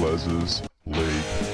Les's League.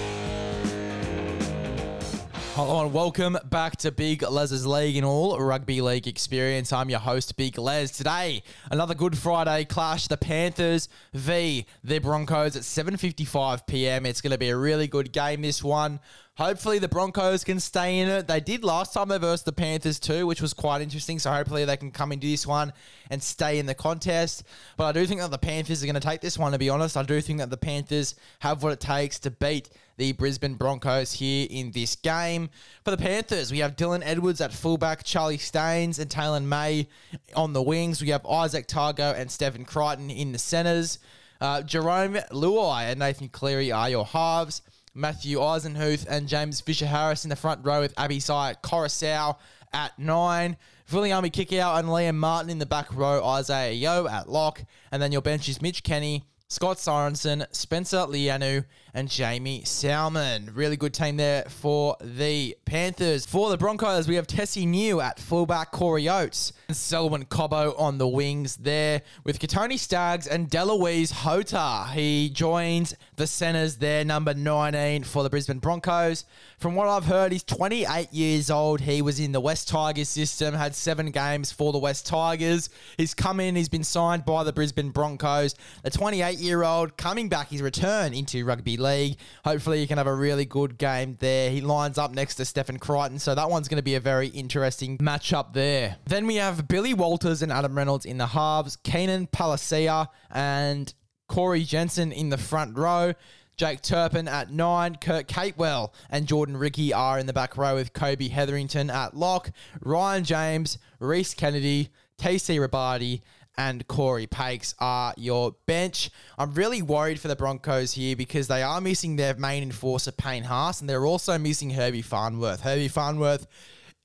Hello and welcome back to Big Les's League and all rugby league experience. I'm your host, Big Les. Today, another Good Friday clash: the Panthers v the Broncos at 7:55 p.m. It's going to be a really good game. This one, Hopefully the Broncos can stay in it. They did last time they versed the Panthers too, which was quite interesting. So hopefully they can come into this one and stay in the contest. But I do think that the Panthers are going to take this one. To be honest, I do think that the Panthers have what it takes to beat the Brisbane Broncos here in this game. For the Panthers, we have Dylan Edwards at fullback, Charlie Staines and Taylor May on the wings. We have Izack Tago and Stephen Crichton in the centres. Uh, Jarome Luai and Nathan Cleary are your halves. Matthew Eisenhuth and James Fisher Harris in the front row with Api Koroisau at nine. Viliami Kikau and Liam Martin in the back row. Isaah Yeo at lock. And then your bench is Mitch Kenny, Scott Sorensen, Spencer Leniu, and Jaeman Salmon. Really good team there for the Panthers. For the Broncos, we have Tesi Niu at fullback, Corey Oates, and Selwyn Cobbo on the wings there with Kotoni Staggs and Delouise Hoeter. He joins the centres there, number 19 for the Brisbane Broncos. From what I've heard, he's 28 years old. He was in the West Tigers system, had seven games for the West Tigers. He's come in, he's been signed by the Brisbane Broncos. The 28 year old coming back his return into rugby league. Hopefully, he can have a really good game there. He lines up next to Stephen Crichton, so that one's going to be a very interesting matchup there. Then we have Billy Walters and Adam Reynolds in the halves, Keenan Palasia and Corey Jensen in the front row. Jake Turpin at nine, Kurt Capewell and Jordan Riki are in the back row with Kobe Hetherington at lock, Ryan James, Rhys Kennedy, TC Robati, and Corey Paix are your bench. I'm really worried for the Broncos here because they are missing their main enforcer, Payne Haas, and they're also missing Herbie Farnworth. Herbie Farnworth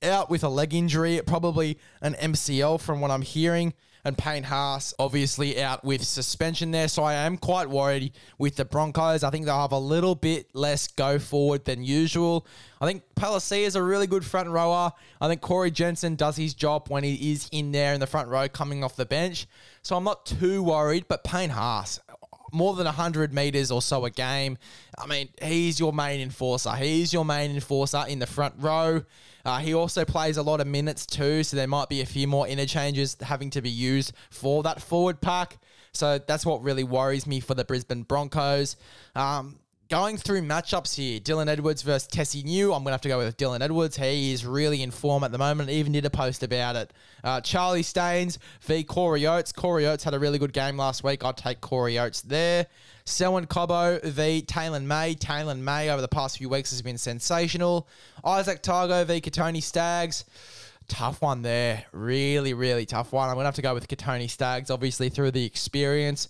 out with a leg injury, probably an MCL from what I'm hearing and Payne Haas obviously out with suspension there. So I am quite worried with the Broncos. I think they'll have a little bit less go forward than usual. I think Palasia is a really good front rower. I think Corey Jensen does his job when he is in there in the front row coming off the bench. So I'm not too worried, but Payne Haas, more than 100 meters or so a game. I mean, he's your main enforcer. He's your main enforcer in the front row. Uh, he also plays a lot of minutes too, so there might be a few more interchanges having to be used for that forward pack. So that's what really worries me for the Brisbane Broncos. Um, Going through matchups here, Dylan Edwards versus Tesi Niu. I'm going to have to go with Dylan Edwards. He is really in form at the moment. even did a post about it. Uh, Charlie Staines v Corey Oates. Corey Oates had a really good game last week. I'd take Corey Oates there. Selwyn Cobbo v Taylor May. Taylor May over the past few weeks has been sensational. Izack Tago v Kotoni Staggs tough one there. Really, really tough one. I'm going to have to go with Kotoni Staggs, obviously, through the experience.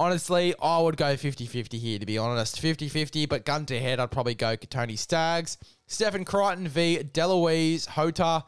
Honestly, I would go 50 50 here, to be honest. 50 50, but gun to head, I'd probably go Tony Staggs. Stephen Crichton v. Delouise Hoeter.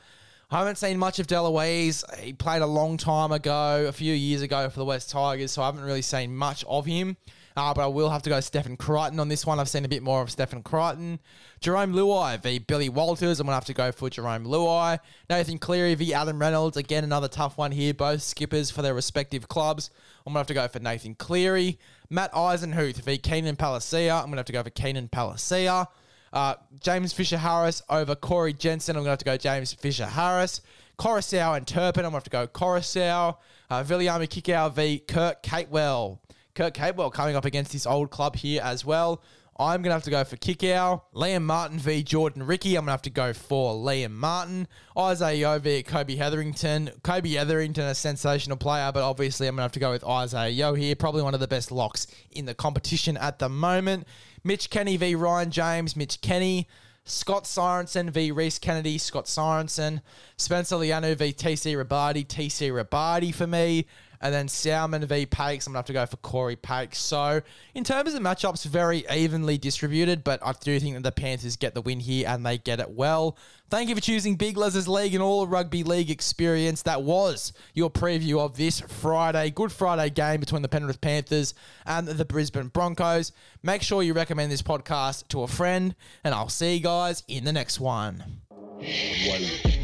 I haven't seen much of Delouise. He played a long time ago, a few years ago for the West Tigers, so I haven't really seen much of him. Uh, but I will have to go Stephen Crichton on this one. I've seen a bit more of Stephen Crichton. Jarome Luai v. Billy Walters. I'm going to have to go for Jarome Luai. Nathan Cleary v. Adam Reynolds. Again, another tough one here. Both skippers for their respective clubs. I'm going to have to go for Nathan Cleary. Matt Eisenhuth v. Keenan Palasia. I'm going to have to go for Keenan Palasia. Uh, James Fisher Harris over Corey Jensen. I'm going to have to go James Fisher Harris. Koroisau and Turpin. I'm going to have to go Koroisau. Uh, Viliami Kikau v. Kurt Capewell. Kurt Capewell coming up against this old club here as well. I'm going to have to go for Kikau. Liam Martin v Jordan Riki. I'm going to have to go for Liam Martin. Isaah Yeo v Kobe Hetherington. Kobe Hetherington, a sensational player, but obviously I'm going to have to go with Isaah Yeo here. Probably one of the best locks in the competition at the moment. Mitch Kenny v Ryan James. Mitch Kenny. Scott Sorensen v Rhys Kennedy, Scott Sorensen. Spencer Leniu v TC Robati, TC Robati for me. And then Salmon v Paix, I'm going to have to go for Corey Paix. So, in terms of matchups, very evenly distributed, but I do think that the Panthers get the win here and they get it well. Thank you for choosing Big Les's League and all the rugby league experience. That was your preview of this Friday, Good Friday game between the Penrith Panthers and the Brisbane Broncos. Make sure you recommend this podcast to a friend, and I'll see you guys in the next one. one.